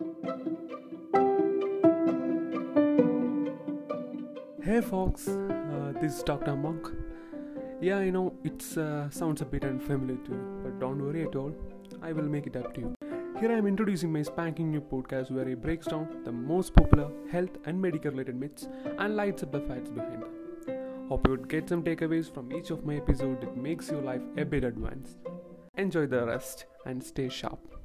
Hey folks, uh, this is Dr. Monk. Yeah, I know it uh, sounds a bit unfamiliar to you, but don't worry at all. I will make it up to you. Here I am introducing my spanking new podcast where it breaks down the most popular health and medical related myths and lights up the facts behind them. Hope you would get some takeaways from each of my episodes that makes your life a bit advanced. Enjoy the rest and stay sharp.